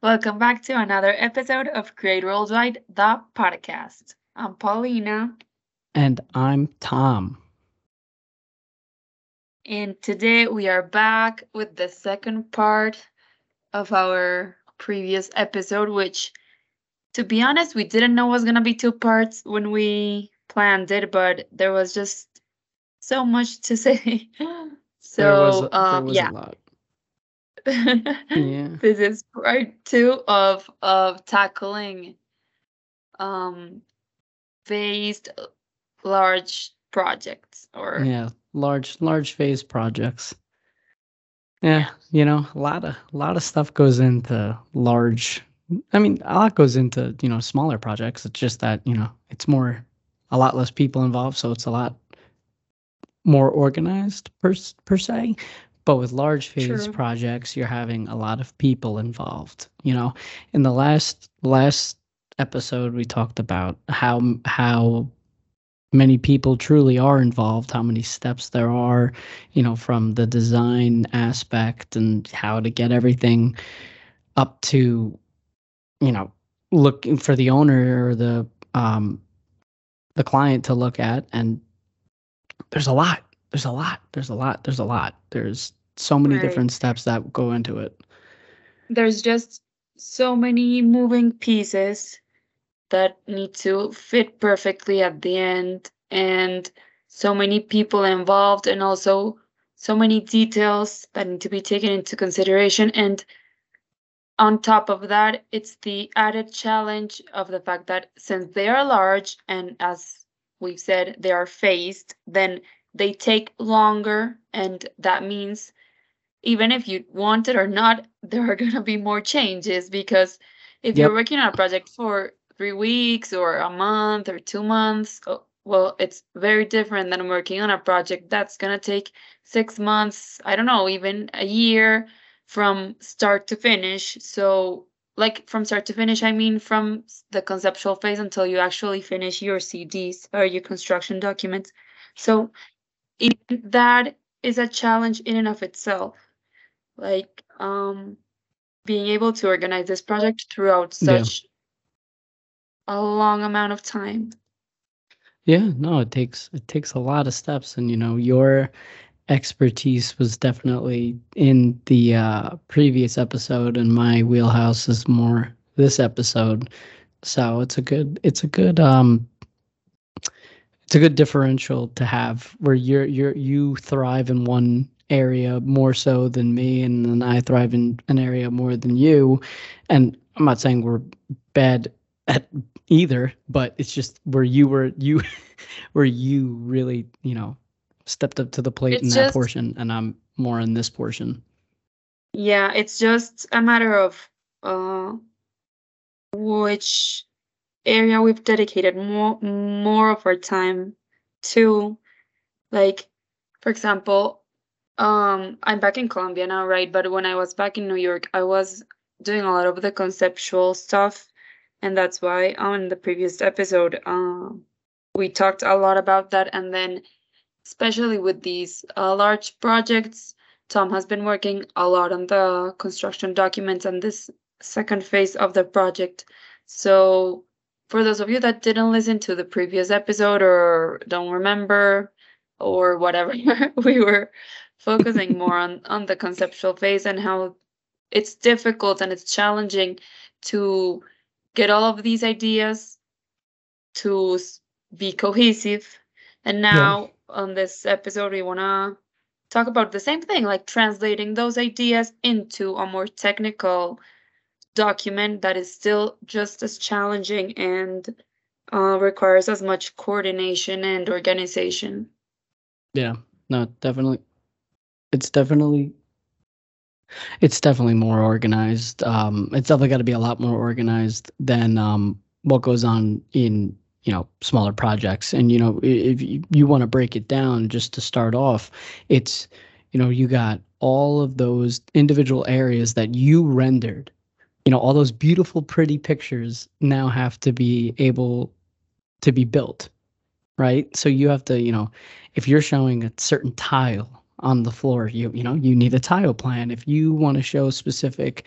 Welcome back to another episode of Create Worldwide, the podcast. I'm Paulina. And I'm Tom. And today we are back with the second part of our previous episode, which, to be honest, we didn't know was going to be two parts when we planned it, but there was just so much to say. so, was, um, yeah. Yeah. this is part two of of tackling um phased large projects or Yeah. Large large phase projects. Yeah, you know, a lot of a lot of stuff goes into large I mean, a lot goes into, you know, smaller projects. It's just that, you know, it's more a lot less people involved, so it's a lot more organized per per se. But with large phase True. projects, you're having a lot of people involved. You know, in the last last episode, we talked about how how many people truly are involved, how many steps there are, you know, from the design aspect and how to get everything up to, you know, looking for the owner or the um the client to look at. And there's a lot there's a lot there's a lot there's a lot. There's so many Right. different steps that go into it. There's just so many moving pieces that need to fit perfectly at the end. And so many people involved and also so many details that need to be taken into consideration. And on top of that it's the added challenge of the fact that since they are large and as we've said they are phased then they take longer. And that means even if you want it or not, there are going to be more changes because if you're working on a project for three weeks or a month or two months, oh, well, it's very different than working on a project that's going to take six months, I don't know, even a year from start to finish. So, like from start to finish, I mean from the conceptual phase until you actually finish your CDs or your construction documents. So, that is a challenge in and of itself like um being able to organize this project throughout such a long amount of time. Yeah no it takes it takes a lot of steps and you know your expertise was definitely in the uh previous episode and my wheelhouse is more this episode. So it's a good it's a good um it's a good differential to have where you're you're you thrive in one area more so than me and then I thrive in an area more than you. And I'm not saying we're bad at either but it's just where you were you where you really you know stepped up to the plate in that just- portion and I'm more in this portion. Yeah it's just a matter of uh which area we've dedicated more more of our time to. Like for example um i'm back in colombia now right? But when i was back in new york i was doing a lot of the conceptual stuff and that's why on the previous episode um we talked a lot about that. And then especially with these uh, large projects tom has been working a lot on the construction documents and this second phase of the project. So for those of you that didn't listen to the previous episode or don't remember or whatever we were focusing more on on the conceptual phase and how it's difficult and it's challenging to get all of these ideas to be cohesive. And now on this episode we want to talk about the same thing like translating those ideas into a more technical document that is still just as challenging and uh, requires as much coordination and organization. Yeah, no, definitely. It's definitely it's definitely more organized. Um, it's definitely got to be a lot more organized than um, what goes on in you know smaller projects. And you know, if you, you want to break it down, just to start off, it's you know you got all of those individual areas that you rendered you know all those beautiful pretty pictures now have to be able to be built right so you have to you know if you're showing a certain tile on the floor. You you know you need a tile plan. If you want to show specific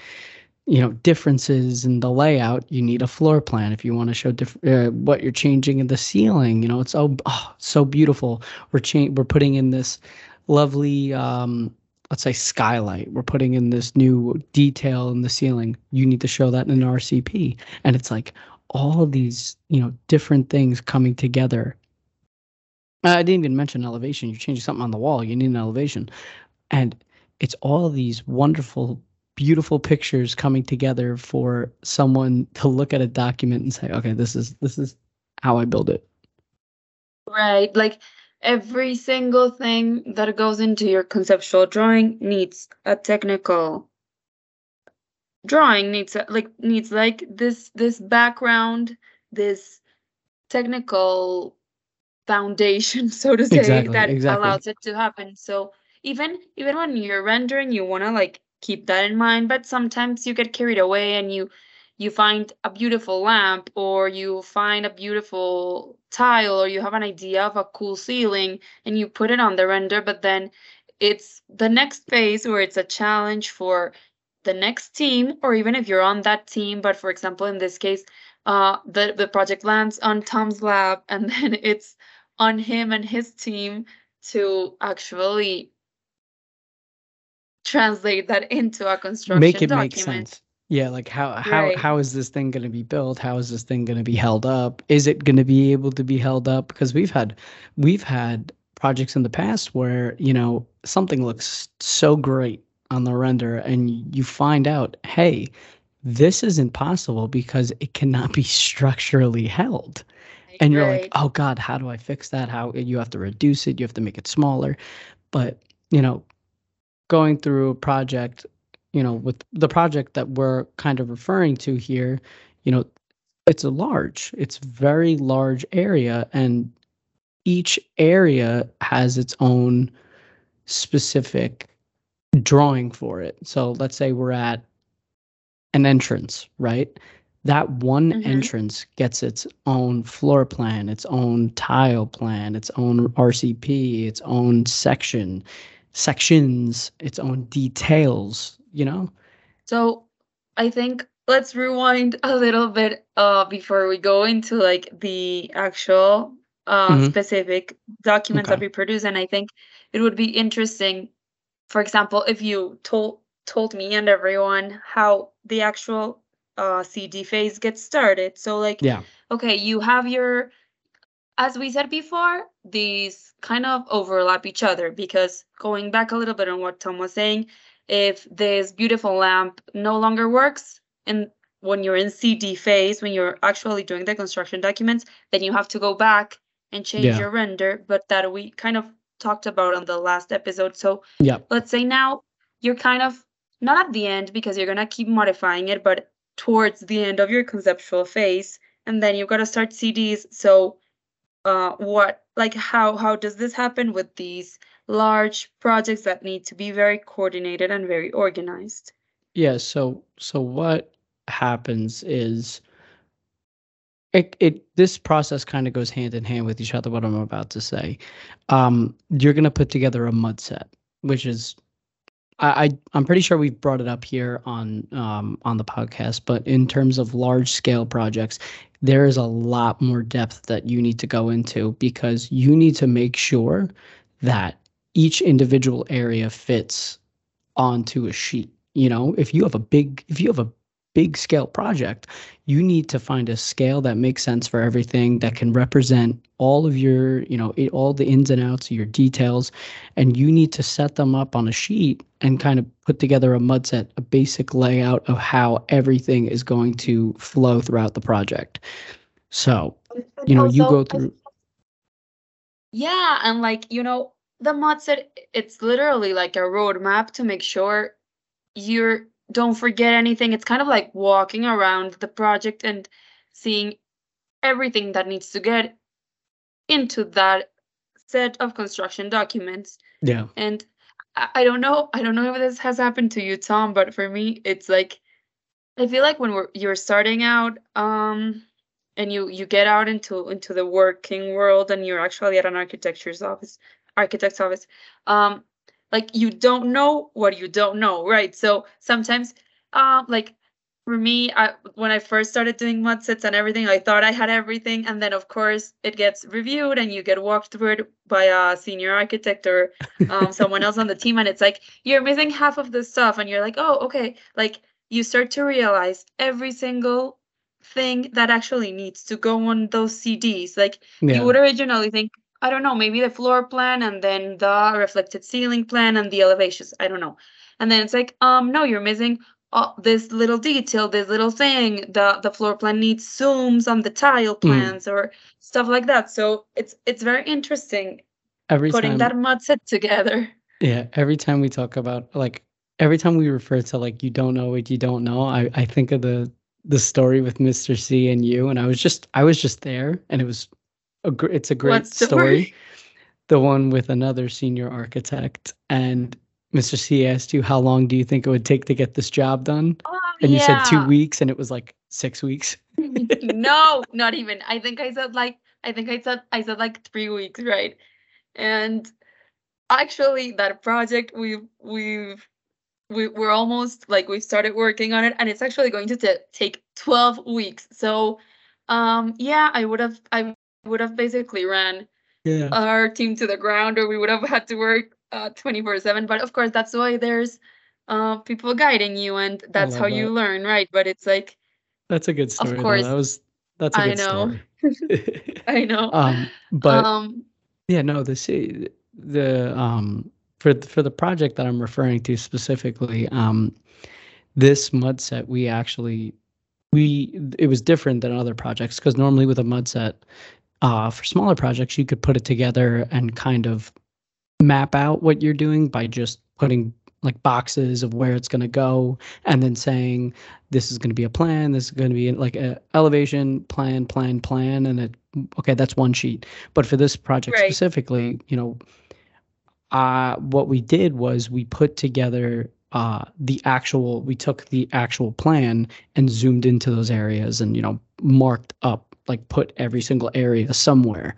you know differences in the layout you need a floor plan. If you want to show diff- uh, what you're changing in the ceiling you know it's oh, oh so beautiful. We're cha- we're putting in this lovely um let's say skylight. We're putting in this new detail in the ceiling. You need to show that in an rcp and it's like all of these you know different things coming together i didn't even mention elevation. You're changing something on the wall. You need an elevation. And it's all these wonderful beautiful pictures coming together for someone to look at a document and say okay this is this is how i build it. Right. Like every single thing that goes into your conceptual drawing needs a technical drawing needs like needs like this this background, this technical foundation, so to say, Exactly, that exactly. allows it to happen. So even even when you're rendering, you want to like keep that in mind, but sometimes you get carried away and you you find a beautiful lamp or you find a beautiful tile or you have an idea of a cool ceiling and you put it on the render but then it's the next phase where it's a challenge for the next team or even if you're on that team but for example in this case uh the the project lands on Tom's lab and then it's on him and his team to actually translate that into a construction make it make document. sense. Yeah like how how Right. how is this thing going to be built? How is this thing going to be held up? Is it going to be able to be held up? Because we've had we've had projects in the past where you know something looks so great on the render and you find out hey this isn't possible because it cannot be structurally held and you're like oh god how do i fix that? How you have to reduce it. You have to make it smaller. But you know going through a project you know with the project that we're kind of referring to here you know it's a large it's very large area and each area has its own specific drawing for it. So let's say we're at an entrance right that one Mhm. entrance gets its own floor plan its own tile plan its own rcp its own section sections its own details you know So I think let's rewind a little bit uh before we go into like the actual uh Mhm. specific documents that we produce and I think it would be interesting for example if you told told me and everyone how the actual uh CD phase gets started. So like yeah okay, you have your as we said before, these kind of overlap each other because going back a little bit on what Tom was saying, if this beautiful lamp no longer works and when you're in CD phase, when you're actually doing the construction documents, then you have to go back and change Yeah. your render, but that we kind of talked about on the last episode. So yeah let's say now you're kind of not at the end because you're gonna keep modifying it, but towards the end of your conceptual phase, and then you've got to start CDs. So, uh, what like how how does this happen with these large projects that need to be very coordinated and very organized? Yeah, so so what happens is it it this process kind of goes hand in hand with each other what I'm about to say. Um you're going to put together a mud set, which is I, I I'm pretty sure we've brought it up here on um on the podcast, but in terms of large scale projects, there is a lot more depth that you need to go into because you need to make sure that each individual area fits onto a sheet. You know, if you have a big if you have a big scale project, you need to find a scale that makes sense for everything that can represent all of your, you know, all the ins and outs of your details and you need to set them up on a sheet and kind of put together a mud set, a basic layout of how everything is going to flow throughout the project. So, you know, you go through Yeah, and like, you know, the mod set, it's literally like a roadmap to make sure you're don't forget anything. It's kind of like walking around the project and seeing everything that needs to get into that set of construction documents. yeah. And I, don't know. I don't know if this has happened to you, Tom, but for me, it's like I feel like when we're you're starting out, um, and you you get out into into the working world and you're actually at an architecture's office, architect's office, um, like you don't know what you don't know, right? So sometimes, um, like for me, I, when I first started doing mud sets and everything, I thought I had everything, and then of course it gets reviewed and you get walked through it by a senior architect or um, someone else on the team, and it's like you're missing half of the stuff, and you're like, oh, okay, like you start to realize every single thing that actually needs to go on those CDs. Like Yeah. you would originally think, I don't know, maybe the floor plan and then the reflected ceiling plan and the elevations. I don't know. And then it's like, um, no, you're missing oh, this little detail, this little thing. The the floor plan needs zooms on the tile plans or stuff like that. So it's it's very interesting Every putting time, that mud set together. yeah, every time we talk about like every time we refer to like you don't know what you don't know, I I think of the the story with Mr. C and you, and I was just I was just there, and it was a gr- it's a great story? story. The one with another senior architect, and Mr. C asked you how long do you think it would take to get this job done, Oh, and you said two weeks, and it was like six weeks. no, not even. I think I said like I think I said I said like three weeks, right? And actually that project we've we've we, we're almost like we've started working on it and it's actually going to ta- take 12 weeks. So um yeah, I would have I would have basically ran Yeah. our team to the ground or we would have had to work uh 24/7, but of course that's why there's uh people guiding you and that's how love you learn, right? But it's like That's a good story. though. course. That was that's a I good know. story. I know. um, but um yeah, no, the the um for for the project that I'm referring to specifically, um, this mud set we actually we it was different than other projects because normally with a mud set, uh, for smaller projects you could put it together and kind of map out what you're doing by just putting like boxes of where it's going to go and then saying this is going to be a plan this is going to be like a elevation plan plan plan and it okay that's one sheet but for this project Right. specifically you know uh what we did was we put together uh the actual we took the actual plan and zoomed into those areas and you know marked up like put every single area somewhere.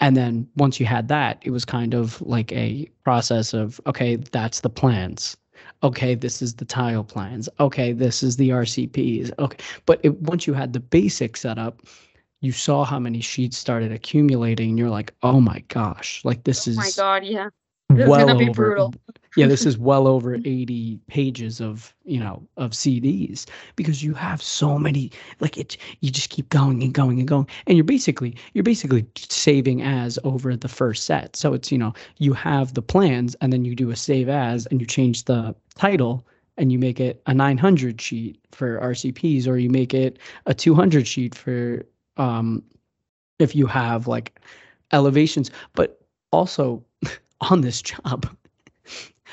And then once you had that it was kind of like a process of okay that's the plans. Okay this is the tile plans. Okay this is the rcps okay. But it, once you had the basic setup you saw how many sheets started accumulating and you're like oh my gosh like this oh is my god, yeah. This well over brutal. yeah this is well over 80 pages of you know of cds because you have so many like it you just keep going and going and going and you're basically you're basically saving as over the first set so it's you know you have the plans and then you do a save as and you change the title and you make it a 900 sheet for rcps or you make it a 200 sheet for um if you have like elevations but also on this job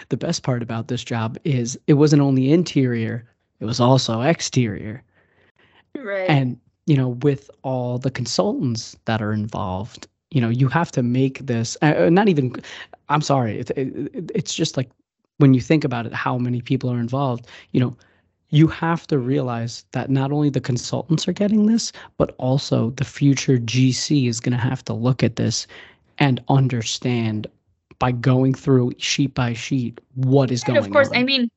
the best part about this job is it wasn't only interior it was also exterior Right. and you know with all the consultants that are involved you know you have to make this uh, uh, not even i'm sorry it, it, it's just like when you think about it how many people are involved you know you have to realize that not only the consultants are getting this but also the future gc is going to have to look at this and understand by going through sheet by sheet what is going? And going of course, on I mean,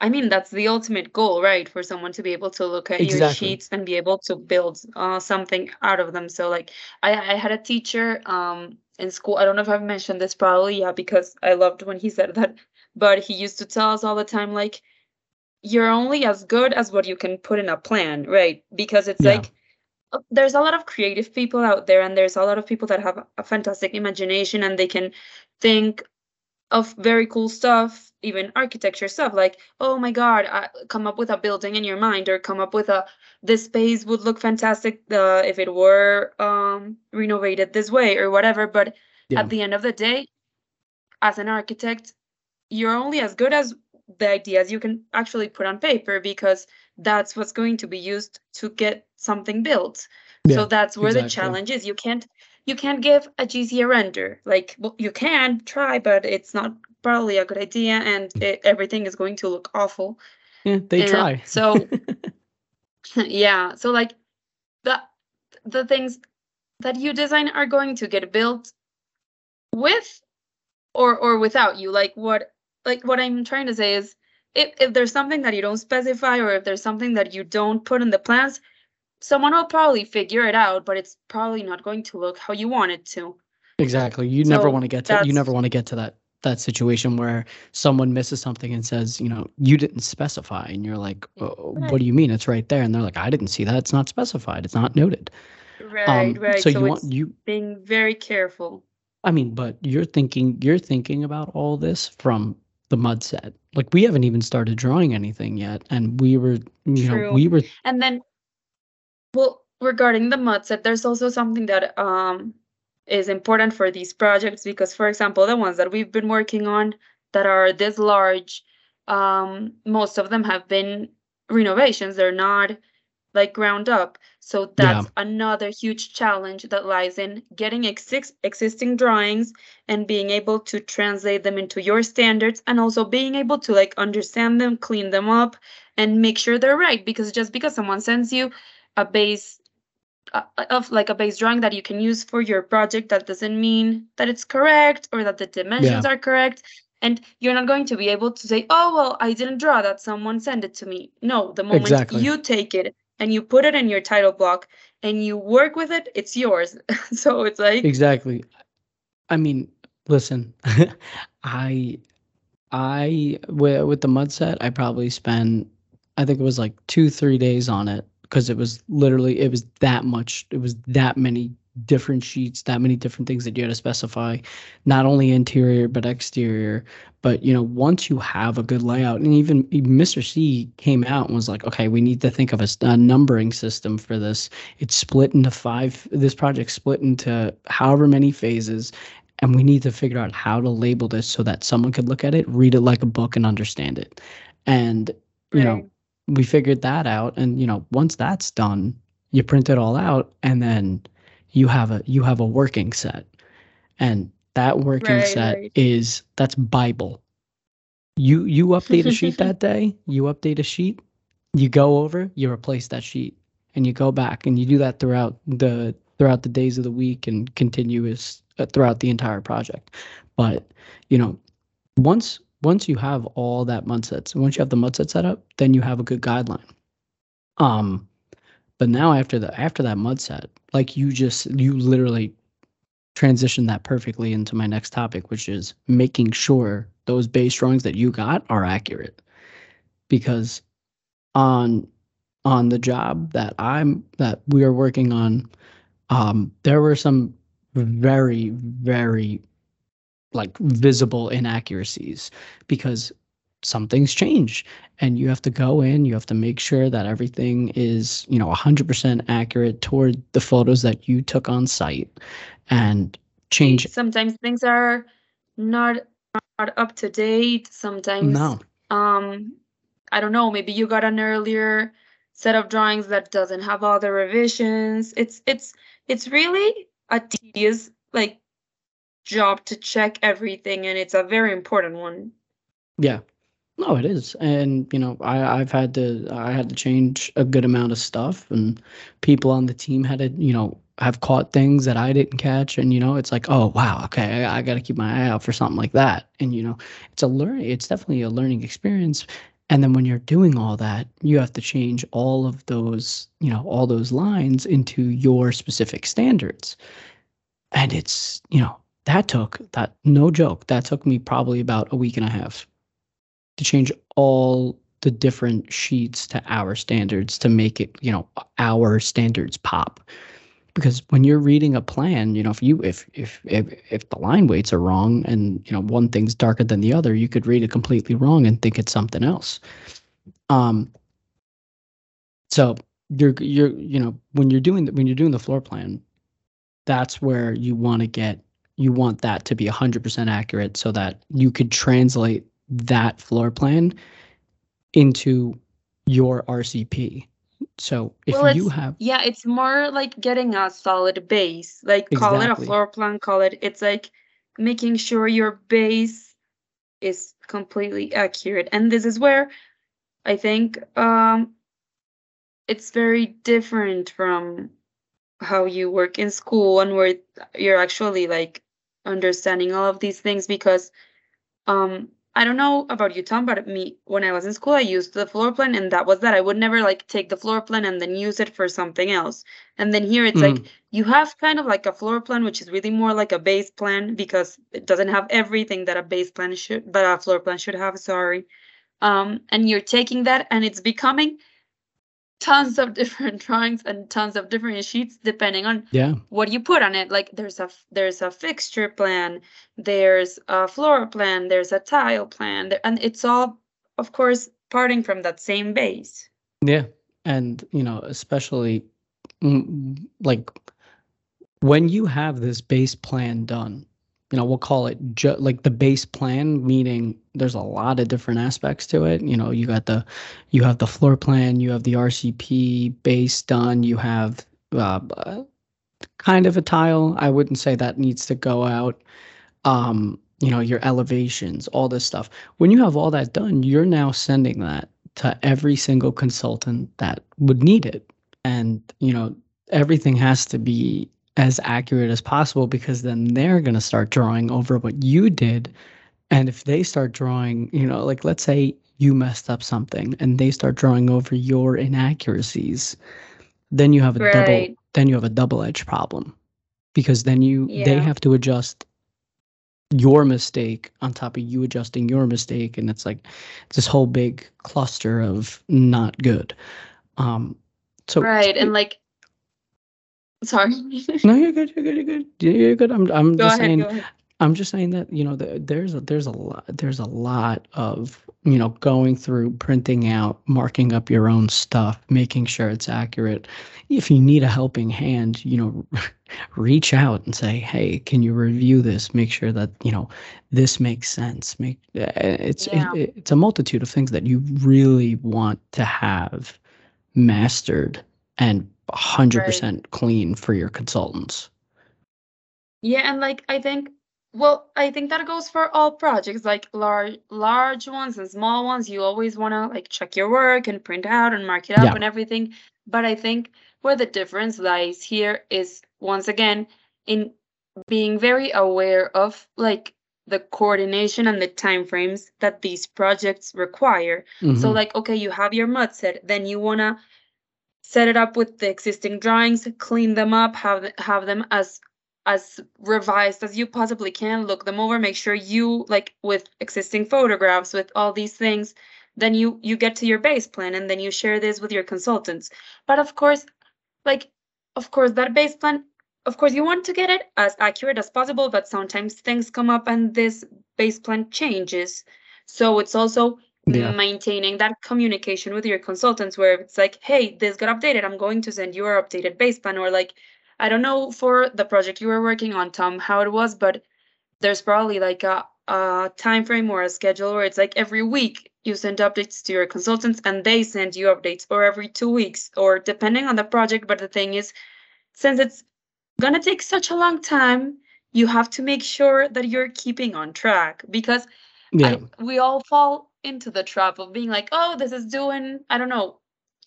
I mean that's the ultimate goal, right? For someone to be able to look at your sheets and be able to build uh, something out of them. So like, I I had a teacher um in school. I don't know if I've mentioned this probably, yeah, because I loved when he said that. But he used to tell us all the time, like, you're only as good as what you can put in a plan, right? Because it's Yeah. like uh, there's a lot of creative people out there and there's a lot of people that have a fantastic imagination and they can think of very cool stuff even architecture stuff like oh my god I, come up with a building in your mind or come up with a this space would look fantastic uh, if it were um renovated this way or whatever. But Yeah. at the end of the day as an architect you're only as good as the ideas you can actually put on paper because that's what's going to be used to get something built. Yeah, so that's where the challenge is. You can't you can't give a gc render. Like well, you can try but it's not probably a good idea and it, everything is going to look awful. Yeah, they And try. so- yeah so like the the things that you design are going to get built with or or without you. Like what like what i'm trying to say is if, if there's something that you don't specify or if there's something that you don't put in the plans someone will probably figure it out but it's probably not going to look how you want it to Exactly. You never want to get to you never want to get to that that situation where someone misses something and says, you know, you didn't specify, and you're like, "Uh, Right. what do you mean? It's right there, and they're like, I didn't see that. It's not specified. It's not noted. right Um, right So so, you it's want you. being very careful I mean, but you're thinking you're thinking about all this from the mud set. Like we haven't even started drawing anything yet, and we were, you know, we were And then, well, regarding the mud set, there's also something that um is important for these projects because, for example, the ones that we've been working on that are this large, um, most of them have been renovations. They're not like ground up. So that's another huge challenge that lies in getting exis- existing drawings and being able to translate them into your standards and also being able to like understand them, clean them up, and make sure they're right because just because someone sends you a base uh, of like a base drawing that you can use for your project that doesn't mean that it's correct or that the dimensions are correct. And you're not going to be able to say oh well i didn't draw that. Someone sent it to me. No the moment Exactly. you take it and you put it in your title block and you work with it it's yours. So it's like Exactly. I mean, listen, I, I with with the mud set, I probably spent, I think it was like two, three days on it because it was literally it was that much. It was that many different sheets, that many different things that you had to specify, not only interior but exterior. But you know, once you have a good layout, and even, Mr. C came out and was like, okay, we need to think of a numbering system for this it's split into five this project split into however many phases and we need to figure out how to label this so that someone could look at it read it like a book and understand it and you know Right. We figured that out. And you know once that's done you print it all out and then you have a you have a working set. And that working Right, set right. is that's bible. You you update a sheet that day you update a sheet you go over you replace that sheet and you go back and you do that throughout the throughout the days of the week and continuous uh, throughout the entire project. But you know once once you have all that mud sets once you have the mud set set up then you have a good guideline. Um but now after the after that mud set like you just you literally transition that perfectly into my next topic which is making sure those base drawings that you got are accurate. Because on on the job that I'm that we are working on, um, there were some very, very like visible inaccuracies because some things change and you have to go in, you have to make sure that everything is, you know, 100% accurate toward the photos that you took on site and change. sometimes things are not not up to date. Sometimes No, um i don't know maybe you got an earlier set of drawings that doesn't have all the revisions. It's it's it's really a tedious like job to check everything and it's a very important one Yeah. No, it is. And you know, I, I've had to I had to change a good amount of stuff and people on the team had to, you know, have caught things that I didn't catch. And you know, it's like, oh wow, okay, I, I gotta keep my eye out for something like that. And you know, it's a learn it's definitely a learning experience. And then when you're doing all that, you have to change all of those, you know, all those lines into your specific standards. And it's, you know, that took that no joke, that took me probably about a week and a half to change all the different sheets to our standards to make it, you know, our standards pop. Because when you're reading a plan, you know, if you if if if, if the line weights are wrong and you know one thing's darker than the other, you could read it completely wrong and think it's something else. Um so you're you're you know when you're doing the, when you're doing the floor plan, that's where you want to get you want that to be 100% accurate so that you could translate that floor plan into your RCP. So if Well, you have yeah it's more like getting a solid base like call it a floor plan call it it's like making sure your base is completely accurate. And this is where I think um, it's very different from how you work in school and where you're actually like understanding all of these things because um I don't know about you, Tom, but me, when I was in school, I used the floor plan, and that was that. I would never like take the floor plan and then use it for something else. And then here it's like you have kind of like a floor plan, which is really more like a base plan because it doesn't have everything that a base plan should, but a floor plan should have. Sorry. Um, and you're taking that, and it's becoming tons of different drawings and tons of different sheets depending on Yeah. what you put on it like there's a there's a fixture plan there's a floor plan there's a tile plan there, and it's all of course parting from that same base Yeah. And, you know, especially mm, like when you have this base plan done, you know, we'll call it ju- like the base plan, meaning there's a lot of different aspects to it. You know, you got the, you have the floor plan, you have the RCP base done, you have uh, kind of a tile. I wouldn't say that needs to go out. Um, you know, your elevations, all this stuff. When you have all that done, you're now sending that to every single consultant that would need it. And, you know, everything has to be as accurate as possible because then they're going to start drawing over what you did. And if they start drawing, you know, like let's say you messed up something and they start drawing over your inaccuracies, then you have a double then you have a double edged problem because then you they have to adjust your mistake on top of you adjusting your mistake. And it's like this whole big cluster of not good. Um so right. And like sorry. No you're good you're good you're good. You're good. I'm, I'm go just ahead saying i'm just saying that you know the, there's a there's a lot there's a lot of you know going through printing out marking up your own stuff making sure it's accurate. If you need a helping hand you know reach out and say hey can you review this? Make sure that you know this makes sense. Make uh, it's Yeah. it, it's a multitude of things that you really want to have mastered and 100% clean for your consultants Yeah, and like I think, well, I think that goes for all projects, like large large ones and small ones. You always want to like check your work and print out and mark it up Yeah. and everything. But I think where the difference lies here is once again in being very aware of like the coordination and the time frames that these projects require. So Mhm. like, okay, you have your mud set, then you wanna set it up with the existing drawings, clean them up, have have them as as revised as you possibly can, look them over, make sure you like with existing photographs, with all these things, then you you get to your base plan and then you share this with your consultants. But of course, like of course that base plan of course you want to get it as accurate as possible but sometimes things come up and this base plan changes so it's also Yeah. maintaining that communication with your consultants where it's like hey this got updated. I'm going to send you our updated base plan or like i don't know for the project you were working on tom how it was but there's probably like a, a time frame or a schedule where it's like every week you send updates to your consultants and they send you updates or every two weeks or depending on the project. But the thing is since it's gonna take such a long time you have to make sure that you're keeping on track because yeah. I, we all fall into the trap of being like oh this is doing i don't know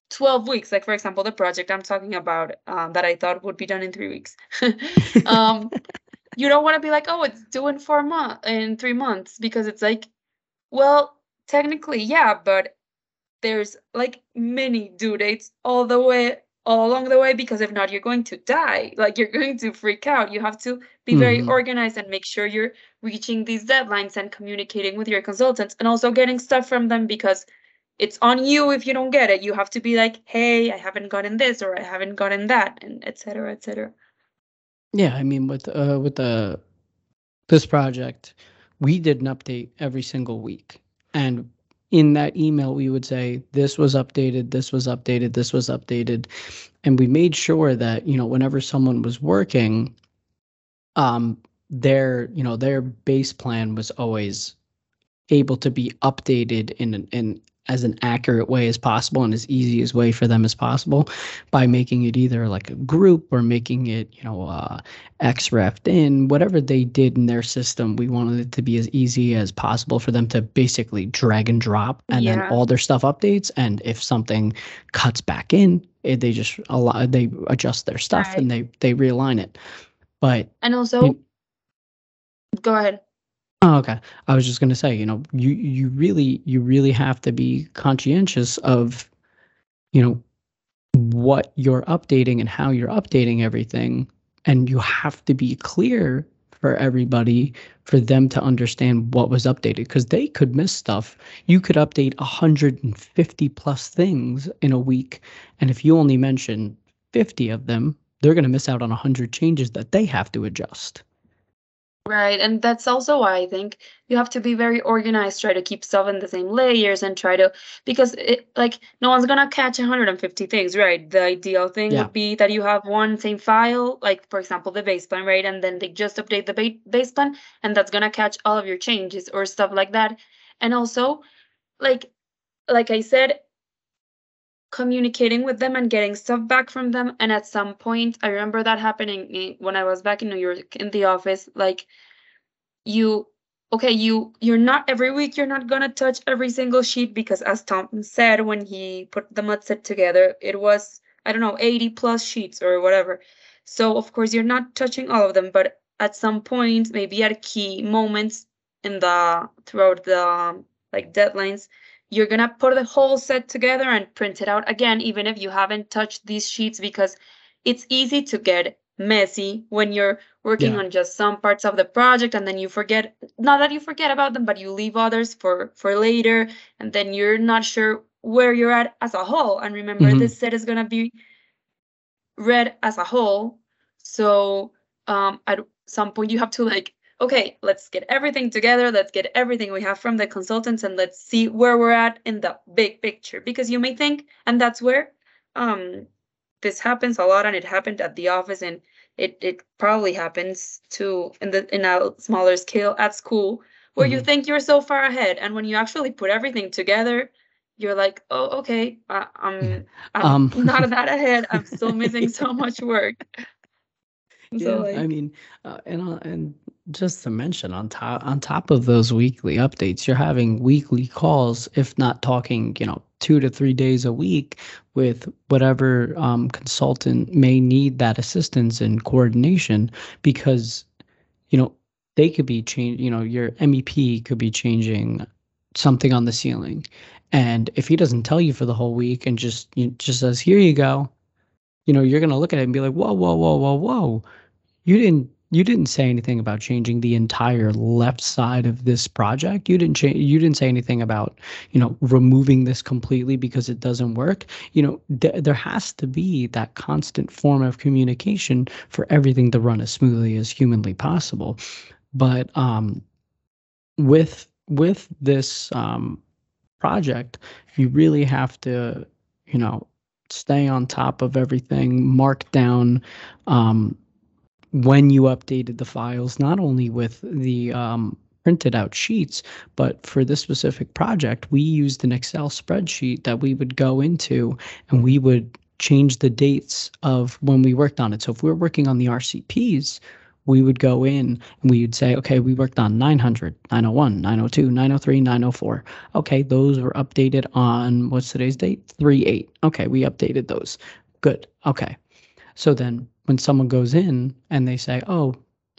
12 weeks. Like for example the project i'm talking about um, that i thought would be done in three weeks. Um you don't want to be like, oh, it's due in four months in three months because it's like, well, technically, yeah, but there's like many due dates all the way all along the way because if not, you're going to die. Like you're going to freak out. You have to be very Mhm. organized and make sure you're reaching these deadlines and communicating with your consultants and also getting stuff from them because it's on you if you don't get it. You have to be like, hey, I haven't gotten this or I haven't gotten that, and etc cetera, et cetera. Yeah, I mean with uh with the this project, we did an update every single week. And in that email we would say this was updated, this was updated, this was updated. And we made sure that, you know, whenever someone was working, um their, you know, their base plan was always able to be updated in in as an accurate way as possible and as easy as way for them as possible by making it either like a group or making it you know uh, xrefed in whatever they did in their system we wanted it to be as easy as possible for them to basically drag and drop and yeah. then all their stuff updates and if something cuts back in it, they just allow they adjust their stuff right. and they they realign it but and also you, go ahead Oh, okay. I was just going to say, you know, you you really you really have to be conscientious of, you know, what you're updating and how you're updating everything, and you have to be clear for everybody for them to understand what was updated because they could miss stuff. You could update 150 plus things in a week, and if you only mention 50 of them, they're going to miss out on 100 changes that they have to adjust. Right, and that's also why I think you have to be very organized, try to keep stuff in the same layers and try to because it like no one's gonna catch 150 things, right? The ideal thing Yeah. would be that you have one same file, like for example the base plan, right? And then they just update the ba- base plan and that's gonna catch all of your changes or stuff like that. And also, like like I said, communicating with them and getting stuff back from them. And at some point, I remember that happening when I was back in New York in the office. Like, you, okay, you you're not every week. You're not gonna touch every single sheet because, as Tom said when he put the mud set together, it was I don't know 80 plus sheets or whatever. So of course you're not touching all of them, but at some point, maybe at key moments in the throughout the like deadlines you're gonna put the whole set together and print it out again, even if you haven't touched these sheets, because it's easy to get messy when you're working yeah. on just some parts of the project and then you forget not that you forget about them but you leave others for for later and then you're not sure where you're at as a whole and remember mm-hmm. this set is going to be read as a whole so um at some point you have to like okay, let's get everything together. Let's get everything we have from the consultants and let's see where we're at in the big picture. Because you may think, and that's where um, this happens a lot, and it happened at the office, and it it probably happens too in the in a smaller scale at school, where mm-hmm. you think you're so far ahead, and when you actually put everything together, you're like, oh, okay, uh, I'm, I'm um. not that ahead. I'm still missing so much work. So, yeah, like, I mean, uh, and uh, and just to mention on top on top of those weekly updates you're having weekly calls if not talking you know two to three days a week with whatever um, consultant may need that assistance and coordination because you know they could be change you know your mep could be changing something on the ceiling. And if he doesn't tell you for the whole week and just you know, just says here you go you know you're going to look at it and be like whoa whoa whoa whoa whoa. You didn't you didn't say anything about changing the entire left side of this project. You didn't change you didn't say anything about you know removing this completely because it doesn't work. You know th- there has to be that constant form of communication for everything to run as smoothly as humanly possible. But um with with this um project you really have to you know stay on top of everything mark down um when you updated the files, not only with the um, printed out sheets, but for this specific project, we used an Excel spreadsheet that we would go into and we would change the dates of when we worked on it. So if we were working on the RCPs, we would go in and we would say, okay, we worked on 900, 901, 902, 903, 904. Okay, those were updated on what's today's date? 3 8. Okay, we updated those. Good. Okay. So then when someone goes in and they say, "Oh,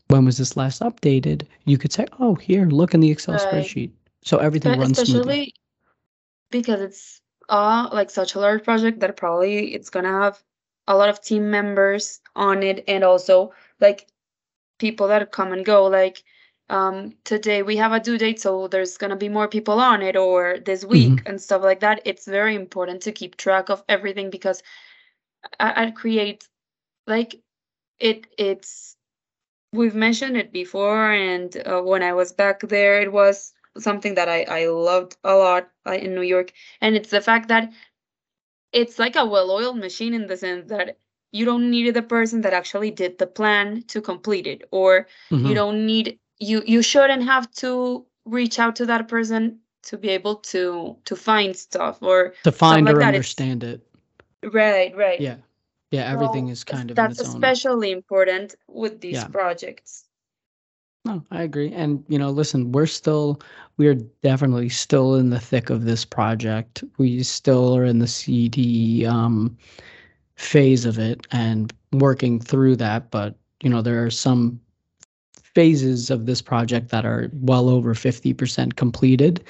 when was this last updated?" You could say, "Oh, here, look in the Excel right. spreadsheet." So everything runs especially smoothly. because it's uh like such a large project that probably it's gonna have a lot of team members on it and also like people that come and go like um today we have a due date so there's going to be more people on it or this week mm-hmm. and stuff like that it's very important to keep track of everything because I, I create like it it's we've mentioned it before and uh, when i was back there it was something that i i loved a lot uh, in new york and it's the fact that it's like a well-oiled machine in the sense that you don't need the person that actually did the plan to complete it or mm-hmm. you don't need you you shouldn't have to reach out to that person to be able to to find stuff or to find like or that, understand it. right right Yeah. Yeah, everything So is kind of in that's its own. especially important with these Yeah. projects No, I agree. And you know, listen, we're still we're definitely still in the thick of this project. We still are in the CD um phase of it and working through that, but you know, there are some phases of this project that are well over 50% completed,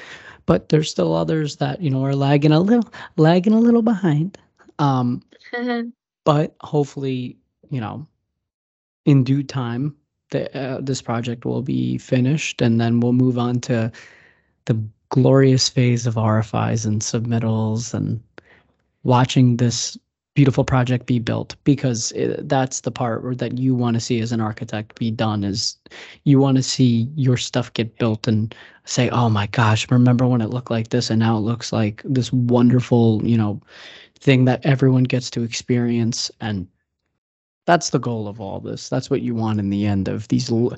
but there's still others that, you know, are lagging a little lagging a little behind. Um but hopefully, you know, in due time, the, uh, this project will be finished, and then we'll move on to the glorious phase of RFIs and submittals and watching this beautiful project be built because it, that's the part that you want to see as an architect be done is you want to see your stuff get built and say oh my gosh remember when it looked like this and now it looks like this wonderful you know thing that everyone gets to experience and that's the goal of all this. That's what you want in the end of these l-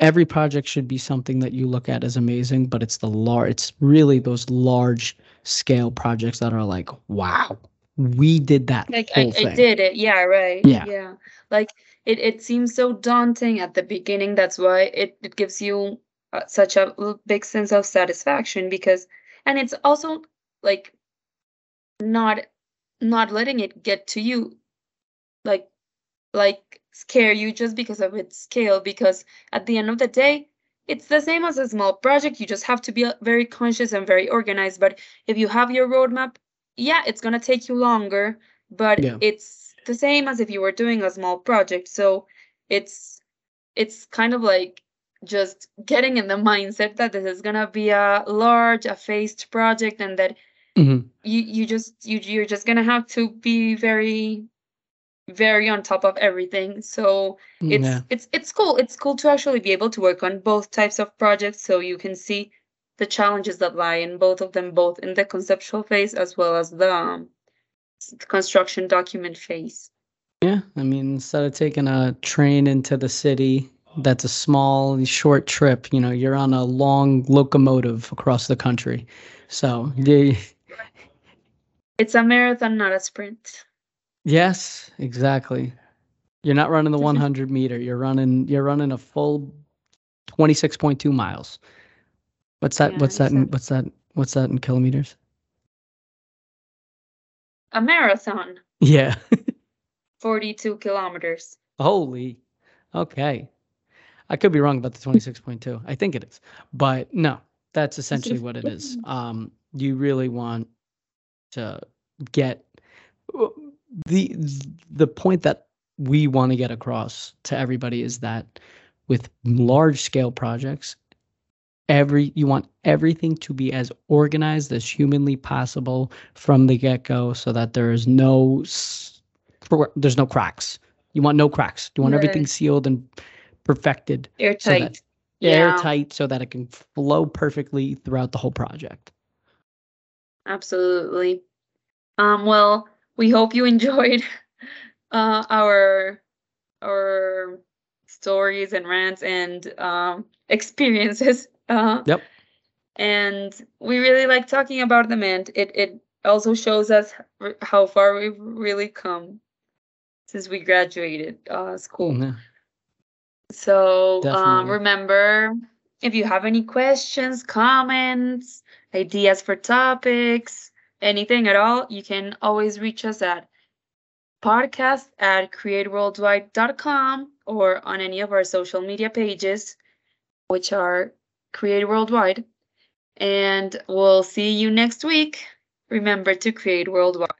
every project should be something that you look at as amazing but it's the large it's really those large scale projects that are like wow we did that like I, I did it. Yeah right. Yeah. yeah. Like it, it seems so daunting at the beginning. That's why it, it gives you uh, such a big sense of satisfaction because and it's also like not not letting it get to you like like scare you just because of its scale because at the end of the day it's the same as a small project. You just have to be uh, very conscious and very organized. But if you have your roadmap yeah it's going to take you longer but Yeah. it's the same as if you were doing a small project. So it's it's kind of like just getting in the mindset that this is going to be a large a phased project and that Mhm. you you just you you're just going to have to be very very on top of everything so it's yeah it's it's cool it's cool to actually be able to work on both types of projects so you can see the challenges that lie in both of them both in the conceptual phase as well as the um, s- construction document phase Yeah, I mean, instead of taking a train into the city, that's a small, short trip. You know, you're on a long locomotive across the country. So, the it's a marathon not a sprint yes, exactly. You're not running the 100 meter. You're running. You're running a full 26.2 miles. What's that? Yeah, what's that? In, what's that? What's that in kilometers? a marathon Yeah. 42 kilometers Holy. Okay. I could be wrong about the 26.2. I think it is. But no, that's essentially what it is. Um you really want to get uh, the the point that we want to get across to everybody is that with large scale projects every you want everything to be as organized as humanly possible from the get-go so that there is no there's no cracks. You want no cracks. You want everything sealed and perfected airtight. Yeah. airtight so that it can flow perfectly throughout the whole project Absolutely. Um, well, we hope you enjoyed uh, our our stories and rants and um, experiences. Uh, Yep. And we really like talking about them, and it it also shows us r- how far we've really come since we graduated uh, school. Yeah. So um, remember, if you have any questions, comments, ideas for topics, anything at all, you can always reach us at podcast at createworldwide.com or on any of our social media pages, which are Create Worldwide. And we'll see you next week. Remember to create worldwide.